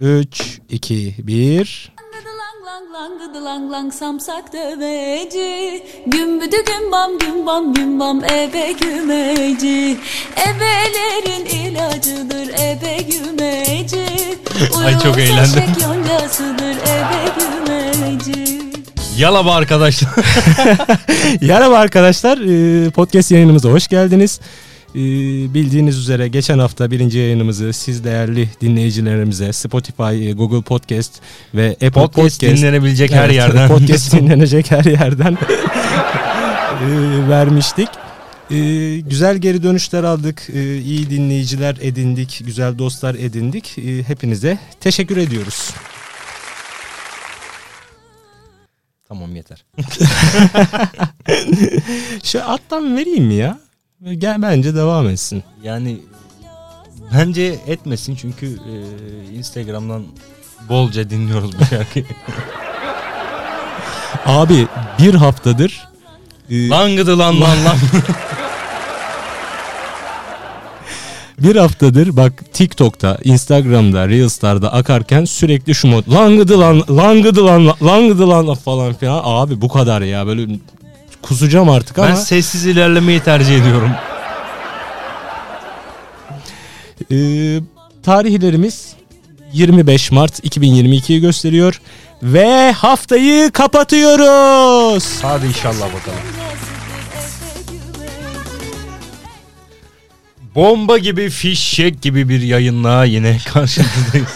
3, 2, 1. Lang gıdı lang lang samsak döveci Gümbüdü gümbam gümbam gümbam ebe gümeci Ebelerin ilacıdır ebe gümeci Ay, çok eğlendim. taşak yoncasıdır ebe gümeci Yalaba arkadaşlar. Merhaba arkadaşlar. Ee, Podcast yayınımıza hoş geldiniz. Ee, Bildiğiniz üzere geçen hafta birinci yayınımızı siz değerli dinleyicilerimize Spotify, e, Google Podcast ve Apple Podcast, Podcast, dinlenebilecek her Evet, yerden. Podcast dinlenecek her yerden ee, vermiştik. Ee, güzel geri dönüşler aldık. Ee, iyi dinleyiciler edindik. Güzel dostlar edindik. Ee, hepinize teşekkür ediyoruz. tamam yeter. Şu alttan vereyim mi ya? Gel bence devam etsin. Yani bence etmesin çünkü e, Instagram'dan bolca dinliyoruz bu şarkıyı. Abi bir haftadır e, lan gıdı lan lan lan. bir haftadır bak TikTok'ta, Instagram'da, Reels'larda akarken sürekli şu mod lan gıdı lan, lan gıdı lan, lan gıdı lan falan filan. Abi bu kadar ya böyle kusacağım artık ama ben sessiz ilerlemeyi tercih ediyorum. e, tarihlerimiz 25 Mart 2022'yi gösteriyor ve haftayı kapatıyoruz. Hadi inşallah bakalım. Bomba gibi fişek gibi bir yayınla yine karşınızdayız.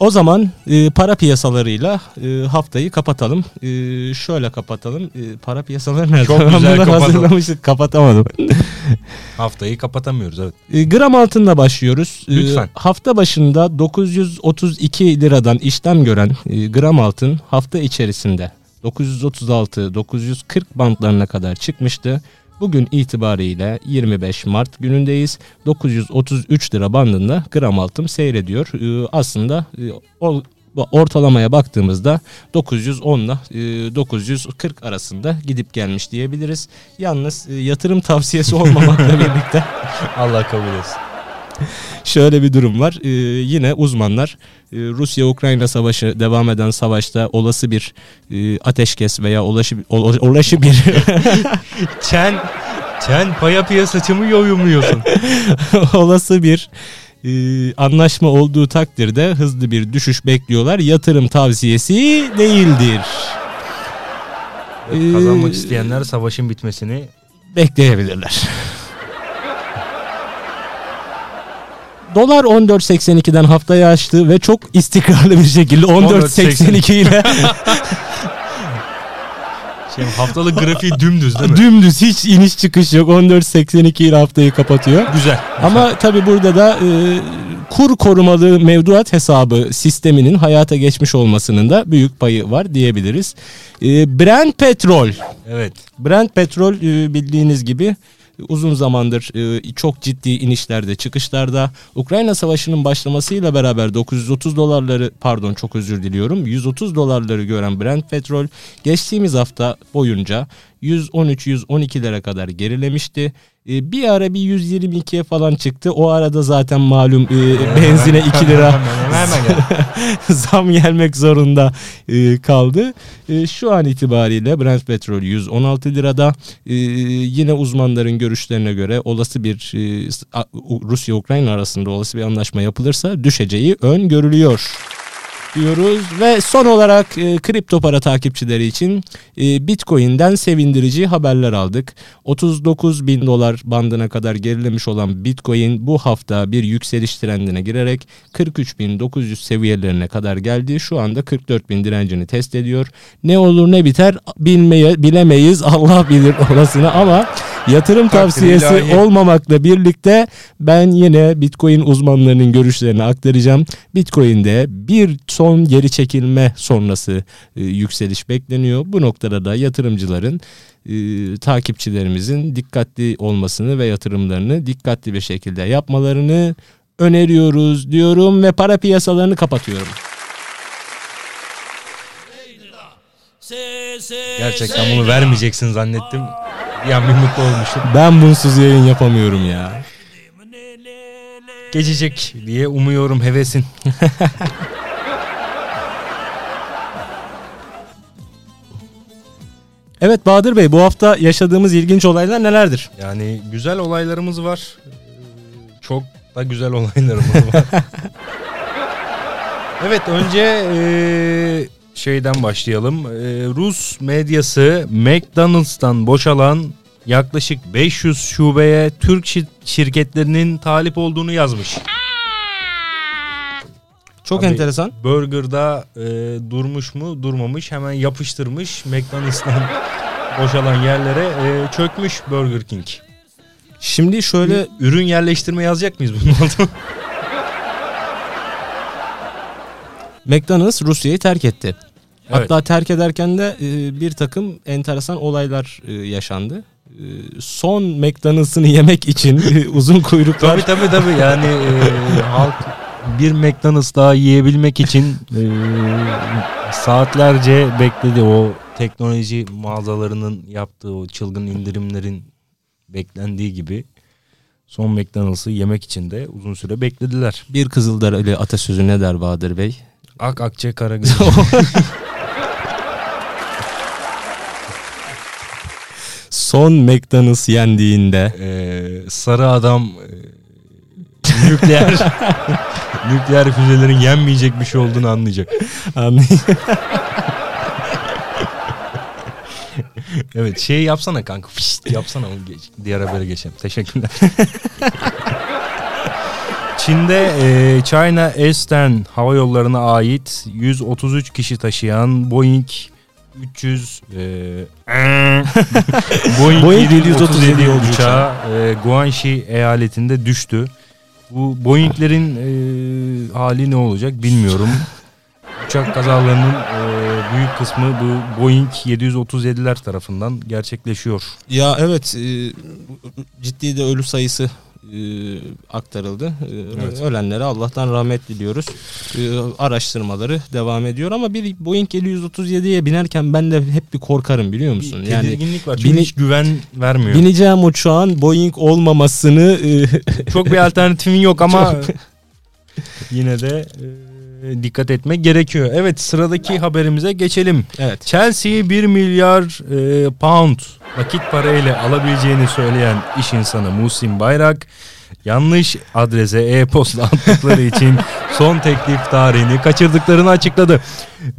O zaman e, para piyasalarıyla e, haftayı kapatalım. E, şöyle kapatalım. E, para piyasaları nerede? Çok güzel hazırlamıştık. Kapatamadım. Haftayı kapatamıyoruz evet. E, gram altınla başlıyoruz. E, Lütfen. hafta başında 932 liradan işlem gören e, gram altın hafta içerisinde 936-940 bantlarına kadar çıkmıştı. Bugün itibariyle 25 Mart günündeyiz. 933 lira bandında gram altın seyrediyor. Ee, aslında e, ortalamaya baktığımızda 910 ile e, 940 arasında gidip gelmiş diyebiliriz. Yalnız e, yatırım tavsiyesi olmamakla birlikte Allah kabul etsin. şöyle bir durum var. Ee, yine uzmanlar e, Rusya-Ukrayna savaşı devam eden savaşta olası bir e, ateşkes veya olaşı, ol- olaşı bir Çen, çen paya piyasacı mı yoyumuyorsun? olası bir e, anlaşma olduğu takdirde hızlı bir düşüş bekliyorlar. Yatırım tavsiyesi değildir. Kazanmak Ee, isteyenler savaşın bitmesini Bekleyebilirler. Dolar 14.82'den haftaya açtı ve çok istikrarlı bir şekilde 14.82 ile Şimdi haftalık grafiği dümdüz değil mi? dümdüz hiç iniş çıkış yok 14.82 ile haftayı kapatıyor. Güzel. Ama tabi burada da e, kur korumalı mevduat hesabı sisteminin hayata geçmiş olmasının da büyük payı var diyebiliriz. E, Brent petrol Evet. Brent petrol e, bildiğiniz gibi uzun zamandır e, çok ciddi inişlerde çıkışlarda Ukrayna savaşının başlamasıyla beraber 930 dolarları pardon çok özür diliyorum 130 dolarları gören Brent petrol geçtiğimiz hafta boyunca 113-112'lere kadar gerilemişti. E, Bir ara bir 122'ye falan çıktı. O arada zaten malum e, benzine 2 lira zam gelmek zorunda e, kaldı. E, şu an itibariyle Brent petrol 116 lirada. E, yine uzmanların görüşlerine göre olası bir e, Rusya-Ukrayna arasında olası bir anlaşma yapılırsa düşeceği öngörülüyor diyoruz ve son olarak e, kripto para takipçileri için e, Bitcoin'den sevindirici haberler aldık. 39 bin dolar bandına kadar gerilemiş olan Bitcoin bu hafta bir yükseliş trendine girerek 43.900 seviyelerine kadar geldi. Şu anda 44 bin direncini test ediyor. Ne olur ne biter bilmeye, bilemeyiz Allah bilir orasını ama yatırım tavsiyesi olmamakla birlikte ben yine Bitcoin uzmanlarının görüşlerini aktaracağım. Bitcoin'de bir son geri çekilme sonrası e, yükseliş bekleniyor. Bu noktada da yatırımcıların e, takipçilerimizin dikkatli olmasını ve yatırımlarını dikkatli bir şekilde yapmalarını öneriyoruz diyorum ve para piyasalarını kapatıyorum. Gerçekten bunu vermeyeceksin zannettim. An bir mutlu olmuşum. Ben bunsuz yayın yapamıyorum ya. geçecek diye umuyorum hevesin. Evet Bahadır Bey bu hafta yaşadığımız ilginç olaylar nelerdir? Yani güzel olaylarımız var. Çok da güzel olaylarımız var. evet önce e, şeyden başlayalım. E, Rus medyası McDonald's'tan boşalan yaklaşık 500 şubeye Türk şir- şirketlerinin talip olduğunu yazmış. Çok Abi, enteresan. Burger'da e, durmuş mu durmamış hemen yapıştırmış McDonald's'tan boşalan yerlere e, çökmüş Burger King. Şimdi şöyle Ürün yerleştirme yazacak mıyız bunun altına? McDonald's Rusya'yı terk etti. Evet. Hatta terk ederken de e, bir takım enteresan olaylar e, yaşandı. E, son McDonald's'ını yemek için e, uzun kuyruklar Tabii tabii tabii yani e, halk bir McDonald's daha yiyebilmek için e, saatlerce bekledi o teknoloji mağazalarının yaptığı o çılgın indirimlerin beklendiği gibi son McDonald's'ı yemek için de uzun süre beklediler. bir Kızılderili atasözü ne der Bahadır Bey? Ak akçe kara Son McDonald's yendiğinde E, sarı adam e, nükleer nükleer füzelerin yenmeyecek bir şey olduğunu anlayacak. Anlayın. Evet şey yapsana kanka fışt yapsana onu geç. Diğer habere geçelim. Teşekkürler. Çin'de e, China Eastern Hava Yolları'na ait 133 kişi taşıyan Boeing 300 e, Boeing, Boeing 737 737 yolcu uçağı e, Guangxi eyaletinde düştü. Bu Boeing'lerin e, hali ne olacak bilmiyorum. Uçak kazalarının e, büyük kısmı bu Boeing 737'ler tarafından gerçekleşiyor. Ya evet e, ciddi de ölü sayısı aktarıldı. E, Evet. Ölenlere Allah'tan rahmet diliyoruz. E, araştırmaları devam ediyor ama bir Boeing 737'ye binerken ben de hep bir korkarım biliyor musun? Bir Yani var çünkü bini- hiç güven vermiyor. bineceğim uçağın Boeing olmamasını e, Çok bir alternatifin yok ama yine de e, dikkat etmek gerekiyor. Evet sıradaki haberimize geçelim. evet. Chelsea 1 milyar e, pound nakit parayla alabileceğini söyleyen iş insanı Muhsin Bayrak yanlış adrese e-posta attıkları için son teklif tarihini kaçırdıklarını açıkladı.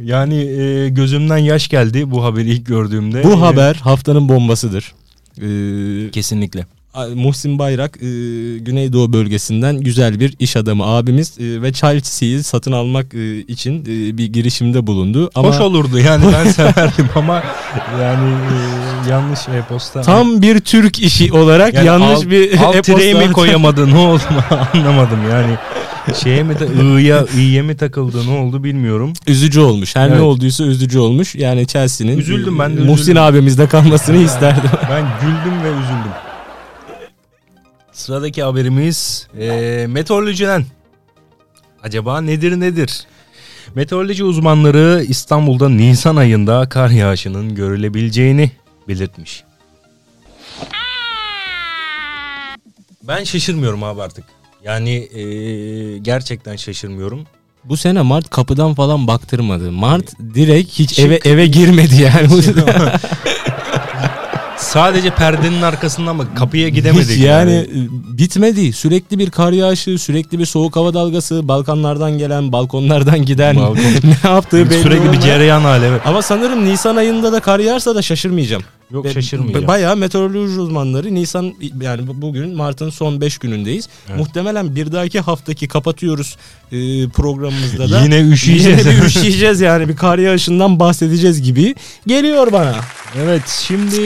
Yani e, gözümden yaş geldi bu haberi ilk gördüğümde. Bu E, haber haftanın bombasıdır. E, kesinlikle. Muhsin Bayrak e, Güneydoğu bölgesinden güzel bir iş adamı abimiz e, ve Chelsea'yi satın almak e, için e, bir girişimde bulundu. Ama Hoş olurdu yani ben severdim ama yani e, yanlış e-posta. tam bir Türk işi olarak Yani yanlış alt- bir alt e-posta mi attı. koyamadı ne oldu anlamadım yani. Şeye mi ı'ya i'ye mi takıldı ne oldu bilmiyorum. Üzücü olmuş. Her Evet. ne olduysa üzücü olmuş. Yani Chelsea'nin Üzüldüm ben de e, Muhsin üzüldüm. abimizde kalmasını isterdim. Ben güldüm ve üzüldüm. Sıradaki haberimiz e, meteorolojiden. Acaba nedir nedir? Meteoroloji uzmanları İstanbul'da Nisan ayında kar yağışının görülebileceğini belirtmiş. Ben şaşırmıyorum abi artık. Yani e, gerçekten şaşırmıyorum. Bu sene Mart kapıdan falan baktırmadı. Mart direkt hiç Şık. eve eve girmedi yani. Sadece perdenin arkasından mı kapıya gidemedik Hiç yani, e, bitmedi. Sürekli bir kar yağışı, sürekli bir soğuk hava dalgası, Balkanlardan gelen, balkonlardan giden Balkon. ne yaptığı belli Sürekli bir olmayan- cereyan hali evet. Ama sanırım Nisan ayında da kar yağarsa da şaşırmayacağım. Yok Ve- şaşırmayacağım. Bayağı meteoroloji uzmanları Nisan yani bu- bugün Mart'ın son 5 günündeyiz. Evet. Muhtemelen bir dahaki haftaki kapatıyoruz e, programımızda da. Yine üşüyeceğiz. Yine bir üşüyeceğiz yani bir kar yağışından bahsedeceğiz gibi geliyor bana. Evet şimdi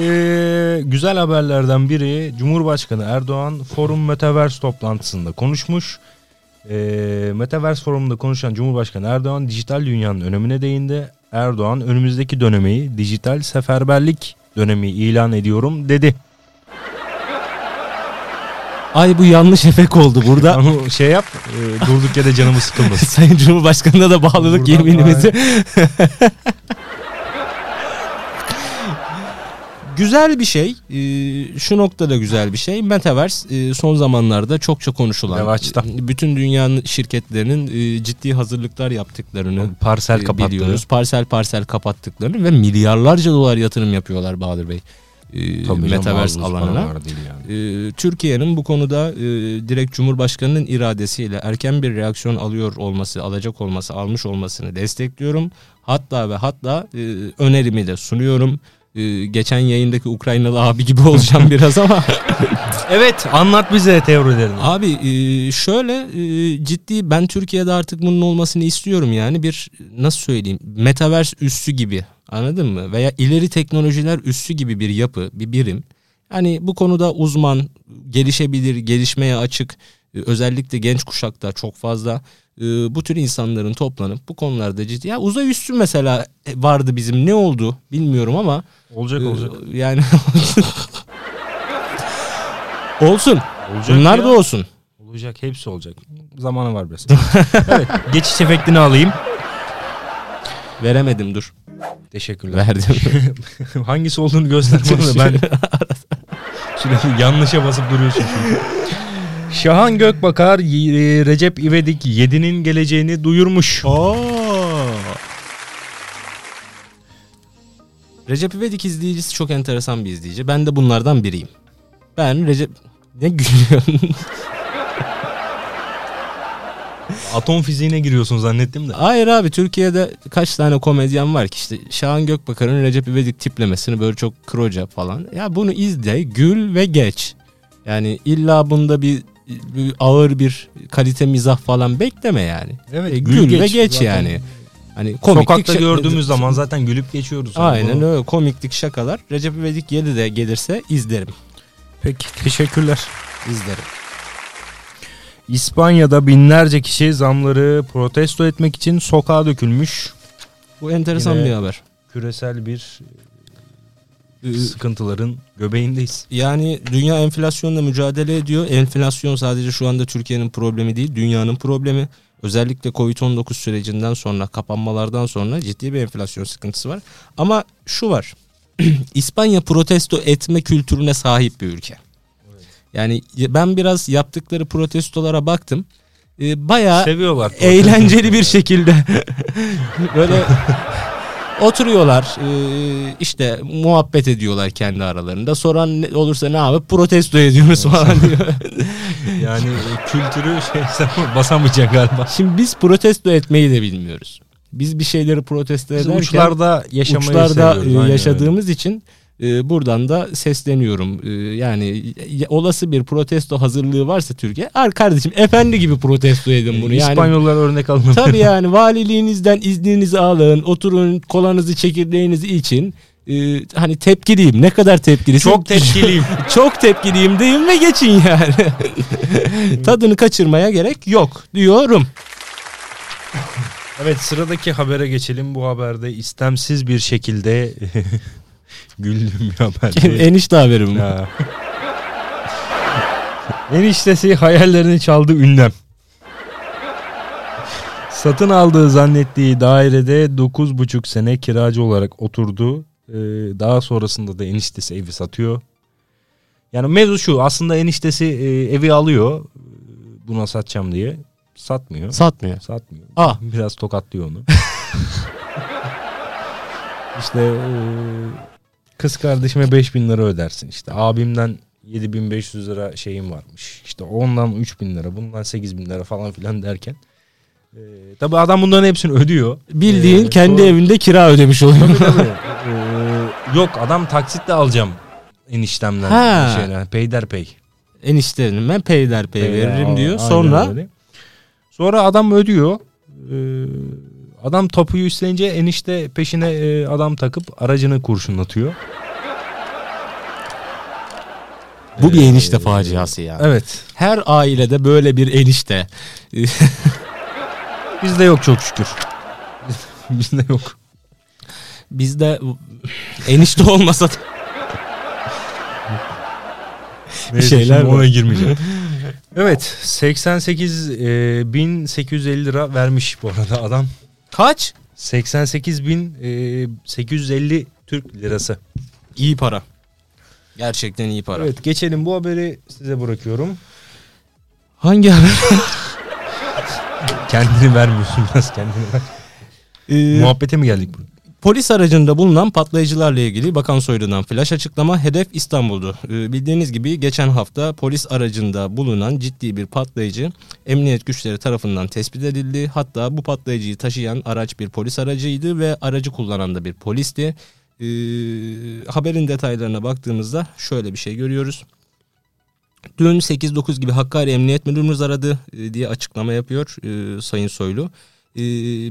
e, güzel haberlerden biri Cumhurbaşkanı Erdoğan Forum Metaverse toplantısında konuşmuş. E, Metaverse forumunda konuşan Cumhurbaşkanı Erdoğan dijital dünyanın önemine değindi. Erdoğan önümüzdeki dönemi dijital seferberlik dönemi ilan ediyorum dedi. Ay bu yanlış efekt oldu burada. Ama şey yap e, durduk yere canımı sıkılmasın. Sayın Cumhurbaşkanı'na da bağlılık Buradan yeminimizi. güzel bir şey. Ee, şu noktada güzel bir şey. Metaverse e, son zamanlarda çokça konuşulan. Revaçta. e, Bütün dünyanın şirketlerinin e, ciddi hazırlıklar yaptıklarını Parsel e, biliyoruz. Parsel parsel kapattıklarını ve milyarlarca dolar yatırım yapıyorlar Bahadır Bey. e, Tabii Metaverse alanına. yani. Ee, Türkiye'nin bu konuda e, direkt Cumhurbaşkanı'nın iradesiyle erken bir reaksiyon alıyor olması, alacak olması, almış olmasını destekliyorum. Hatta ve hatta e, önerimi de sunuyorum. E, geçen yayındaki Ukraynalı abi gibi olacağım biraz ama. Evet anlat bize teorilerini. abi e, şöyle e, ciddi ben Türkiye'de artık bunun olmasını istiyorum yani. Bir nasıl söyleyeyim metaverse üssü gibi anladın mı? Veya ileri teknolojiler üssü gibi bir yapı bir birim. Yani bu konuda uzman gelişebilir gelişmeye açık e, özellikle genç kuşakta çok fazla e, bu tür insanların toplanıp bu konolarda ciddi ya uzay üssü mesela e, vardı bizim ne oldu bilmiyorum ama Olacak e, olacak. yani olsun Olacak bunlar ya. da olsun Olacak hepsi olacak. Zamanı var biraz. evet geçiş efektini alayım. veremedim dur Teşekkürler. verdim Hangisi olduğunu göster bana ben. Sürekli yanlışa basıp duruyorsun çünkü. Şahan Gökbakar y- Recep İvedik 7'nin geleceğini duyurmuş. Recep İvedik izleyicisi çok enteresan bir izleyici. Ben de bunlardan biriyim. Ben Recep... Ne gülüyorsun? Atom fiziğine giriyorsun zannettim de. Hayır abi Türkiye'de kaç tane komedyen var ki işte Şahan Gökbakar'ın Recep İvedik tiplemesini böyle çok kroca falan. Ya bunu izle, gül ve geç. Yani illa bunda bir ağır bir kalite mizah falan bekleme yani. Evet E, gül, ve geç Zaten yani. Hani komiklik Sokakta şak- gördüğümüz zaman zaten gülüp geçiyoruz. Aynen Bu- öyle komiklik şakalar. Recep İvedik 7 de gelirse izlerim. Peki teşekkürler. İzlerim. İspanya'da binlerce kişi zamları protesto etmek için sokağa dökülmüş. Bu enteresan Yine- bir haber. Küresel bir sıkıntıların göbeğindeyiz. Yani dünya enflasyonla mücadele ediyor. Enflasyon sadece şu anda Türkiye'nin problemi değil, dünyanın problemi. Özellikle Covid-19 sürecinden sonra, kapanmalardan sonra ciddi bir enflasyon sıkıntısı var. Ama şu var. İspanya protesto etme kültürüne sahip bir ülke. Yani ben biraz yaptıkları protestolara baktım. Ee, bayağı Seviyorlar. eğlenceli bir şekilde böyle oturuyorlar e, işte muhabbet ediyorlar kendi aralarında soran ne olursa ne yapıp protesto ediyoruz falan diyor. Yani e, kültürü şey sen basamayacaksın galiba. Şimdi biz protesto etmeyi de bilmiyoruz. Biz bir şeyleri protesto Biz ederken uçlarda yaşamayı uçlarda e, yaşadığımız için e, buradan da sesleniyorum. E, yani olası bir protesto hazırlığı varsa Türkiye, ar kardeşim efendi gibi protesto edin bunu. Yani İspanyollar örnek alınır. Tabii yani valiliğinizden izninizi alın, oturun, kolanızı, çekirdeğinizi için. Ee, hani tepkiliyim. Ne kadar tepkilisin? Çok tepkiliyim. Çok tepkiliyim deyin ve geçin yani. Tadını kaçırmaya gerek yok diyorum. Evet sıradaki habere geçelim. Bu haberde istemsiz bir şekilde güldüğüm bir haber. Enişte haberim bu. Ya. Eniştesi hayallerini çaldı ünlem. Satın aldığı zannettiği dairede 9,5 sene kiracı olarak oturdu. Ee, daha sonrasında da eniştesi evi satıyor. Yani mevzu şu aslında eniştesi e, evi alıyor buna satacağım diye. Satmıyor. Satmıyor. Satmıyor. Ah. Biraz tokatlıyor onu. işte e, kız kardeşime 5000 lira ödersin. İşte abimden 7500 lira şeyim varmış. İşte ondan 3000 lira, bundan 8000 lira falan filan derken. E, tabii adam bunların hepsini ödüyor. Bildiğin Ee, kendi sonra- evinde kira ödemiş oluyor. Ee, yok adam taksitle alacağım eniştemden. Ha. Şeyden, peyderpey. Eniştenin ben peyderpey veririm Aynen diyor. Sonra öyle. Sonra adam ödüyor. Ee, adam tapuyu üstlenince enişte peşine e, adam takıp aracını kurşunlatıyor. bu bir Ee, enişte faciası ya. Evet. Her ailede böyle bir enişte. Bizde yok çok şükür. Bizde yok. Bizde enişte olmasa da Neyse, şeyler var. ona girmeyeceğim. evet 88 e, 1850 lira vermiş bu arada adam. Kaç? 88 bin e, 850 Türk lirası. İyi para. Gerçekten iyi para. Evet geçelim bu haberi size bırakıyorum. Hangi haber? Kendini vermiyorsun biraz kendini ver. Ee, Muhabbete mi geldik? Polis aracında bulunan patlayıcılarla ilgili Bakan Soylu'dan flash açıklama hedef İstanbul'du. Ee, bildiğiniz gibi geçen hafta polis aracında bulunan ciddi bir patlayıcı emniyet güçleri tarafından tespit edildi. Hatta bu patlayıcıyı taşıyan araç bir polis aracıydı ve aracı kullanan da bir polisti. Ee, haberin detaylarına baktığımızda şöyle bir şey görüyoruz. Dün 8-9 gibi Hakkari Emniyet Müdürümüz aradı e, diye açıklama yapıyor e, Sayın Soylu. E,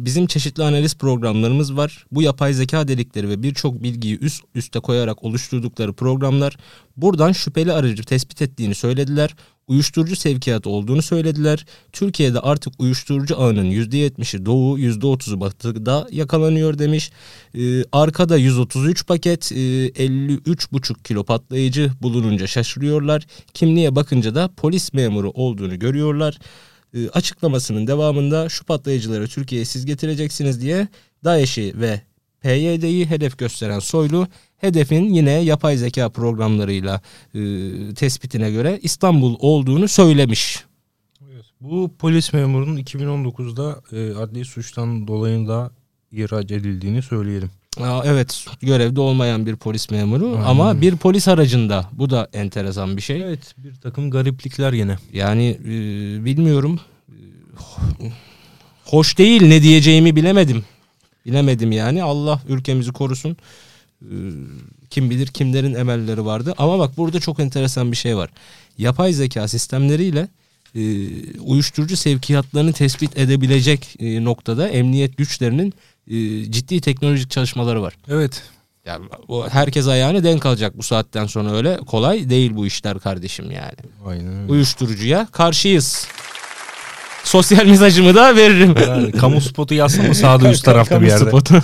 bizim çeşitli analiz programlarımız var. Bu yapay zeka dedikleri ve birçok bilgiyi üst üste koyarak oluşturdukları programlar buradan şüpheli aracı tespit ettiğini söylediler. Uyuşturucu sevkiyatı olduğunu söylediler. Türkiye'de artık uyuşturucu ağının %70'i doğu, %30'u batıda yakalanıyor demiş. Ee, arkada 133 paket, e, 53,5 kilo patlayıcı bulununca şaşırıyorlar. Kimliğe bakınca da polis memuru olduğunu görüyorlar. Ee, açıklamasının devamında şu patlayıcıları Türkiye'ye siz getireceksiniz diye DAEŞ'i ve PYD'yi hedef gösteren Soylu hedefin yine yapay zeka programlarıyla e, tespitine göre İstanbul olduğunu söylemiş. Bu polis memurunun 2019'da e, adli suçtan dolayı da ihraç edildiğini söyleyelim. Evet görevde olmayan bir polis memuru Aynen. ama bir polis aracında bu da enteresan bir şey. Evet bir takım gariplikler yine. Yani e, bilmiyorum hoş değil ne diyeceğimi bilemedim. Bilemedim yani Allah ülkemizi korusun. E, kim bilir kimlerin emelleri vardı ama bak burada çok enteresan bir şey var. Yapay zeka sistemleriyle e, uyuşturucu sevkiyatlarını tespit edebilecek e, noktada emniyet güçlerinin e, ciddi teknolojik çalışmaları var. Evet. Yani o herkes ayağını denk alacak bu saatten sonra öyle kolay değil bu işler kardeşim yani. Aynen öyle. Uyuşturucuya karşıyız. Sosyal mesajımı da veririm. Yani kamu spotu yazsam mı sağda üst tarafta bir Kamu yerde. spotu.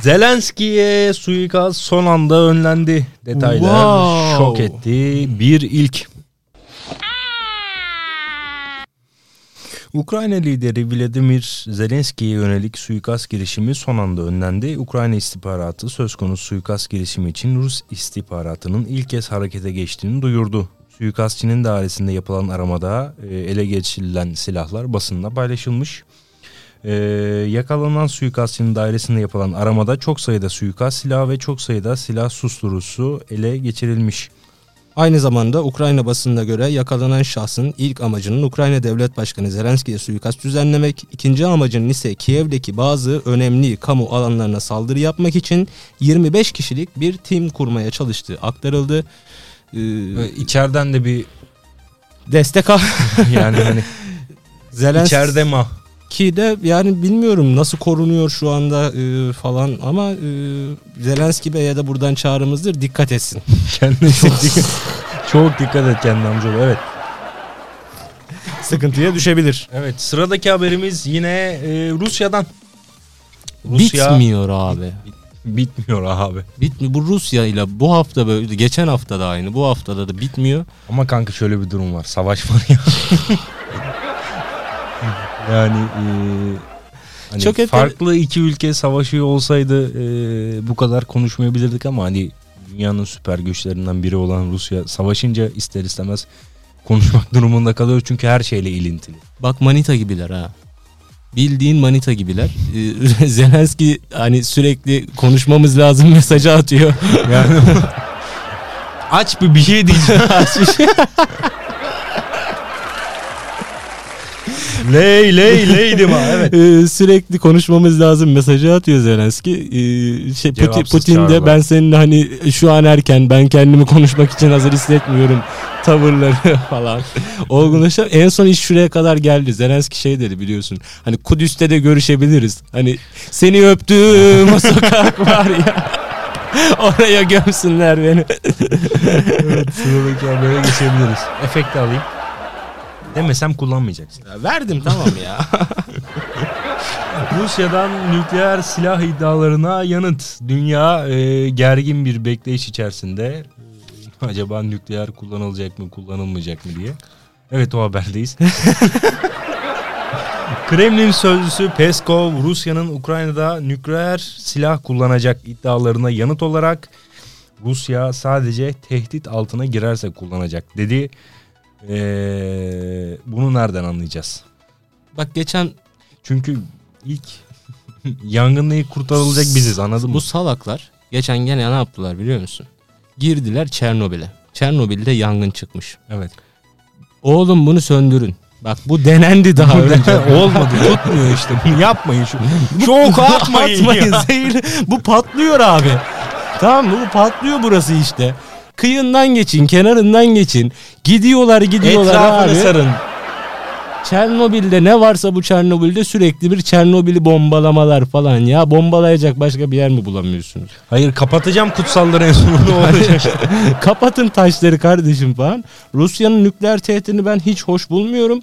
Zelenski'ye suikast son anda önlendi. Detaylar Wow. şok etti. Bir ilk. Ukrayna lideri Vladimir Zelenski'ye yönelik suikast girişimi son anda önlendi. Ukrayna istihbaratı söz konusu suikast girişimi için Rus istihbaratının ilk kez harekete geçtiğini duyurdu. Suikastçının dairesinde yapılan aramada e, ele geçirilen silahlar basında paylaşılmış. Ee, yakalanan suikastçının dairesinde yapılan aramada çok sayıda suikast silahı ve çok sayıda silah susturucusu ele geçirilmiş. Aynı zamanda Ukrayna basınına göre yakalanan şahsın ilk amacının Ukrayna Devlet Başkanı Zelenski'ye suikast düzenlemek, ikinci amacının ise Kiev'deki bazı önemli kamu alanlarına saldırı yapmak için 25 kişilik bir tim kurmaya çalıştığı aktarıldı. Ee, içeriden de bir destek al. yani hani Zelenski içeride mi? de yani bilmiyorum nasıl korunuyor şu anda e, falan ama e, Zelenski Bey'e de buradan çağrımızdır dikkat etsin. Kendine çok dikkat, et kendine amcaoğlu. Evet. Sıkıntıya düşebilir. Evet sıradaki haberimiz yine e, Rusya'dan. Rusya Bitmiyor abi. bitmiyor abi. Bitmiyor. Bu Rusya ile bu hafta böyle geçen hafta da aynı. Bu haftada da bitmiyor. Ama kanka şöyle bir durum var. Savaş var ya. yani e, hani Çok farklı iki ülke savaşıyor olsaydı e, bu kadar konuşmayabilirdik ama hani dünyanın süper güçlerinden biri olan Rusya savaşınca ister istemez konuşmak durumunda kalıyor çünkü her şeyle ilintili. Bak manita gibiler ha. Bildiğin manita gibiler. Ee, Zelenski hani sürekli konuşmamız lazım mesajı atıyor. Yani aç bir bir şey diyeceğim. ley ley leydim ha evet. Ee, sürekli konuşmamız lazım mesajı atıyor Zelenski. Ee, şey, Putin, Putin de ben seninle hani şu an erken ben kendimi konuşmak için hazır hissetmiyorum tavırları falan. Olgunlaşa en son iş şuraya kadar geldi. Zelenski şey dedi biliyorsun. Hani Kudüs'te de görüşebiliriz. Hani seni öptüğüm o sokak var ya. Oraya gömsünler beni. evet sıradaki habere geçebiliriz. Efekti alayım. Demesem kullanmayacaksın. Ya verdim tamam ya. Rusya'dan nükleer silah iddialarına yanıt. Dünya e, gergin bir bekleyiş içerisinde. E, Acaba nükleer kullanılacak mı kullanılmayacak mı diye. Evet o haberdeyiz. Kremlin sözcüsü Peskov Rusya'nın Ukrayna'da nükleer silah kullanacak iddialarına yanıt olarak Rusya sadece tehdit altına girerse kullanacak dedi. Ee, bunu nereden anlayacağız? Bak geçen Çünkü ilk yangında ilk kurtarılacak biziz anladın mı? bu salaklar geçen gene ne yaptılar biliyor musun? Girdiler Çernobil'e. Çernobil'de yangın çıkmış. Evet. Oğlum bunu söndürün. Bak bu denendi daha önce. Olmadı tutmuyor işte bunu yapmayın şu. Oku atmayın, Atmayın ya. zehirli. Bu patlıyor abi. Tamam mı? Bu patlıyor burası işte. Kıyından geçin, kenarından geçin. Gidiyorlar, gidiyorlar Etrafını abi. sarın. Çernobil'de ne varsa bu Çernobil'de sürekli bir Çernobil'i bombalamalar falan ya. Bombalayacak başka bir yer mi bulamıyorsunuz? Hayır kapatacağım kutsalları en sonunda olacak. Kapatın taşları kardeşim falan. Rusya'nın nükleer tehditini ben hiç hoş bulmuyorum.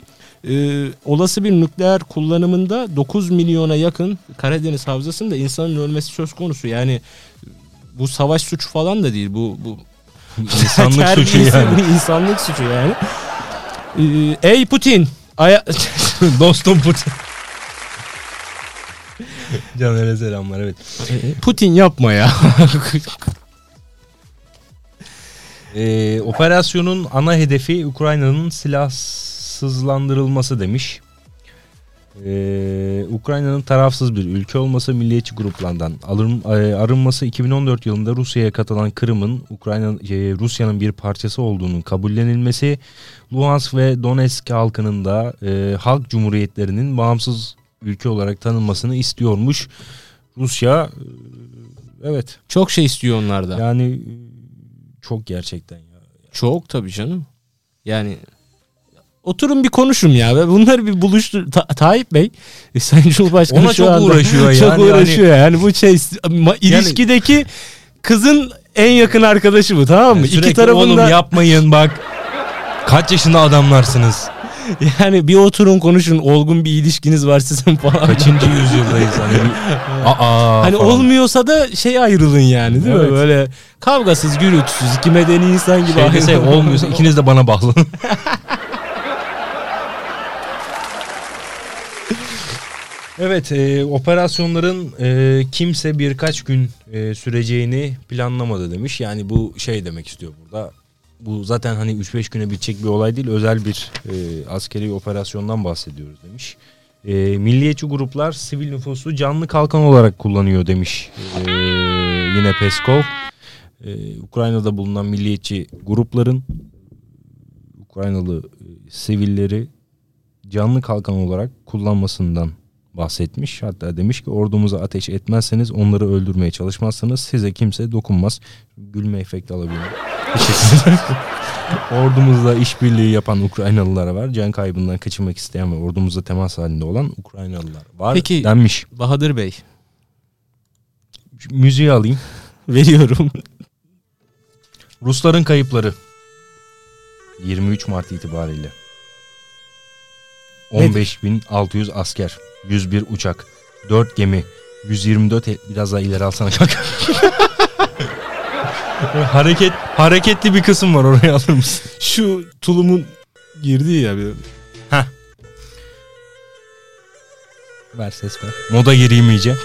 Ee, olası bir nükleer kullanımında 9 milyona yakın Karadeniz havzasında insanın ölmesi söz konusu. Yani bu savaş suçu falan da değil. Bu bu İnsanlık suçu yani. insanlık suçu yani. Ee, ey Putin, aya Dostum Putin. Caner'e selamlar evet. Putin yapma ya. Ee, operasyonun ana hedefi Ukrayna'nın silahsızlandırılması demiş. Ee, Ukrayna'nın tarafsız bir ülke olması milliyetçi gruplardan alın, e, arınması 2014 yılında Rusya'ya katılan Kırım'ın Ukrayna e, Rusya'nın bir parçası olduğunun kabullenilmesi Luhansk ve Donetsk halkının da e, halk cumhuriyetlerinin bağımsız ülke olarak tanınmasını istiyormuş. Rusya e, evet Çok şey istiyor onlar da. yani e, çok gerçekten ya. Çok tabii canım. Yani oturun bir konuşun ya. Bunları bir buluştur. Ta- Tayyip Bey, e, Sayın Cumhurbaşkanı Ona şu çok anda uğraşıyor Çok yani. uğraşıyor yani. Bu şey ilişkideki kızın en yakın arkadaşı bu tamam mı? Yani İki tarafında oğlum yapmayın bak. Kaç yaşında adamlarsınız? yani bir oturun konuşun. Olgun bir ilişkiniz var sizin falan. Kaçıncı yüzyıldayız hani? Aa, Hani falan. olmuyorsa da şey ayrılın yani değil mi? Evet. Böyle kavgasız, gürültüsüz, iki medeni insan gibi Şey dese, ayrılın. olmuyorsa ikiniz de bana bağlı. Evet e, operasyonların e, kimse birkaç gün e, süreceğini planlamadı demiş. Yani bu şey demek istiyor burada. Bu zaten hani 3-5 güne bitecek bir olay değil. Özel bir e, askeri operasyondan bahsediyoruz demiş. E, milliyetçi gruplar sivil nüfusu canlı kalkan olarak kullanıyor demiş. E, yine Peskov. E, Ukrayna'da bulunan milliyetçi grupların Ukraynalı e, sivilleri canlı kalkan olarak kullanmasından bahsetmiş. Hatta demiş ki ordumuza ateş etmezseniz onları öldürmeye çalışmazsanız size kimse dokunmaz. Gülme efekti alabilirim. Ordumuzla işbirliği yapan Ukraynalılara var. Can kaybından kaçınmak isteyen ve ordumuzla temas halinde olan Ukraynalılar var Peki- denmiş. Bahadır Bey, müziği alayım. veriyorum. Rusların kayıpları 23 Mart itibariyle 15.600 asker, 101 uçak, 4 gemi, 124 he- biraz daha ileri alsana kanka. Hareket hareketli bir kısım var oraya alır mısın? Şu tulumun girdiği ya bir. Ver ses ver. Moda gireyim iyice.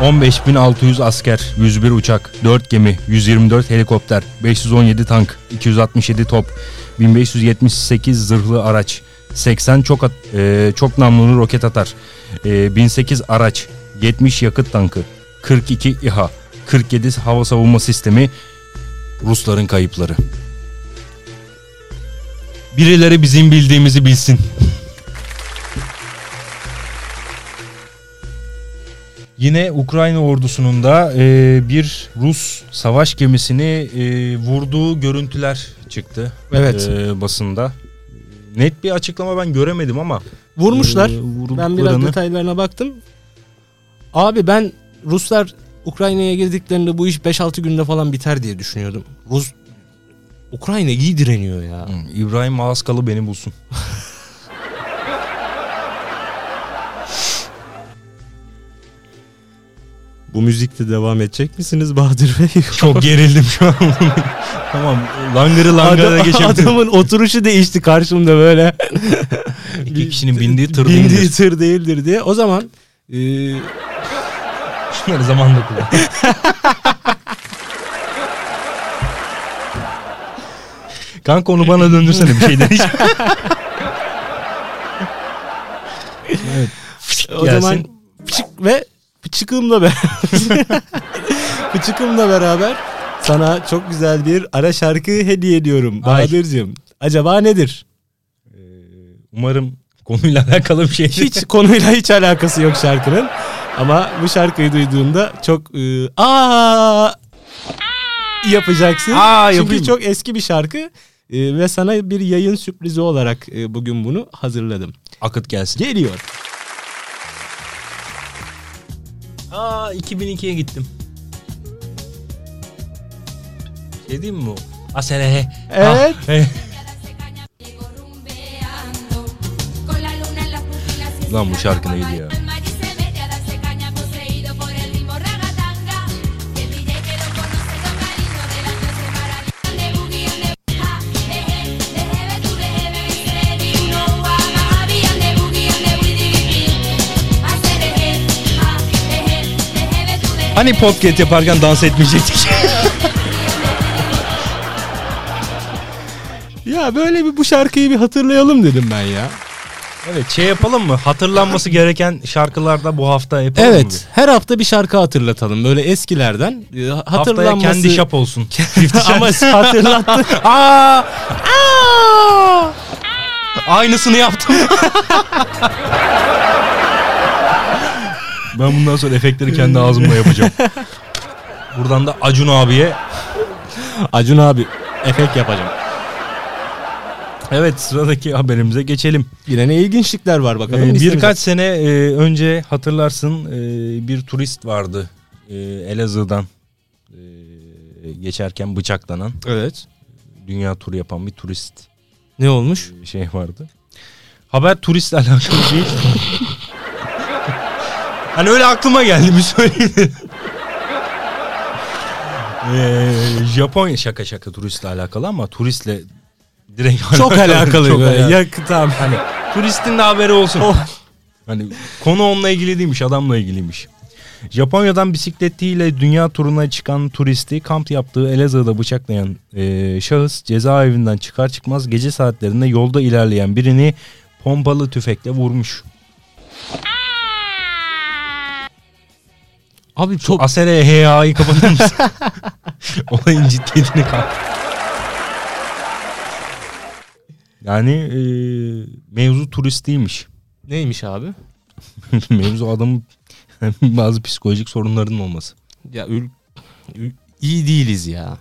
15.600 asker, 101 uçak, 4 gemi, 124 helikopter, 517 tank, 267 top, 1578 zırhlı araç, 80 çok at, e, çok namlulu roket atar, e, 1008 araç, 70 yakıt tankı, 42 İHA, 47 hava savunma sistemi, Rusların kayıpları. Birileri bizim bildiğimizi bilsin. Yine Ukrayna ordusunun da e, bir Rus savaş gemisini e, vurduğu görüntüler çıktı. Evet. e, basında. Net bir açıklama ben göremedim ama. Vurmuşlar. e, Ben biraz detaylarına baktım. Abi ben Ruslar Ukrayna'ya girdiklerinde bu iş 5-6 günde falan biter diye düşünüyordum. Rus Ukrayna iyi direniyor ya. Hı, İbrahim Malaskalı beni bulsun. Bu müzikte devam edecek misiniz Bahadır Bey? Çok gerildim şu an. tamam langırı langıra Adam- geçelim. adamın oturuşu değişti karşımda böyle. İki kişinin bindiği tır Bindiği değildir. tır değildir diye. O zaman e, Şunları zamanla kullan. Kanka onu bana döndürsene bir şey deneyeceğim. evet. o Gelsin. zaman ve pıçıkımla beraber pıçıkımla beraber sana çok güzel bir ara şarkı hediye ediyorum. Bahadır'cığım. Acaba nedir? Umarım konuyla alakalı bir şey. Hiç konuyla hiç alakası yok şarkının. Ama bu şarkıyı duyduğunda çok e, aa yapacaksın. Aa, Çünkü yapayım. çok eski bir şarkı e, ve sana bir yayın sürprizi olarak e, bugün bunu hazırladım. Akıt gelsin. Geliyor. Aa 2002'ye gittim. Şey diyeyim mi bu? Aserehe. Evet. Ah. Lan bu şarkı neydi ya? Hani podcast yaparken dans etmeyecektik. Ya böyle bir bu şarkıyı bir hatırlayalım dedim ben ya. evet şey yapalım mı? Hatırlanması gereken şarkılarda bu hafta yapalım mı? Evet, her hafta bir şarkı hatırlatalım. Böyle eskilerden e, Haftaya hatırlanması kendi şap olsun. ama hatırlattı. Aa! Aa! Aynısını yaptım. ben bundan sonra efektleri kendi ağzımla yapacağım. Buradan da Acun abiye Acun abi efekt yapacağım. evet sıradaki haberimize geçelim. Yine ne ilginçlikler var bakalım. Ee, listemize. birkaç sene e, önce hatırlarsın e, bir turist vardı e, Elazığ'dan e, geçerken bıçaklanan Evet. dünya turu yapan bir turist Ne olmuş? şey vardı. Haber turistle alakalı değil. hani öyle aklıma geldi bir söyleyeyim. Ee, Japonya şaka şaka turistle alakalı ama turistle direkt Çok alakalı Çok böyle. alakalı. Ya, tamam. Hani turistin de haberi olsun. Oh. Hani konu onunla ilgili değilmiş, adamla ilgiliymiş. Japonya'dan bisikletiyle dünya turuna çıkan turisti kamp yaptığı Elazığ'da bıçaklayan e, şahıs cezaevinden çıkar çıkmaz gece saatlerinde yolda ilerleyen birini pompalı tüfekle vurmuş. Abi çok Asere HA'yı kapatır mısın? Olayın ciddiyetini kal. Yani e, mevzu turistiymiş. neymiş abi? mevzu adamın bazı psikolojik sorunlarının olması. Ya ül, ül- iyi değiliz ya.